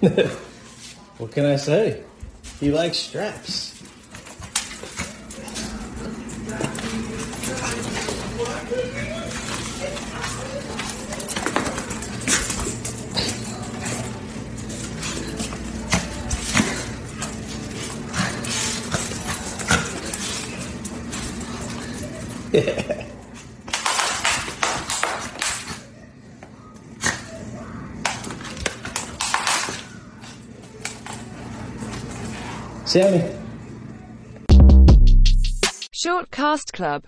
what can I say? He likes straps. Yeah. Sammy. Short Cast Club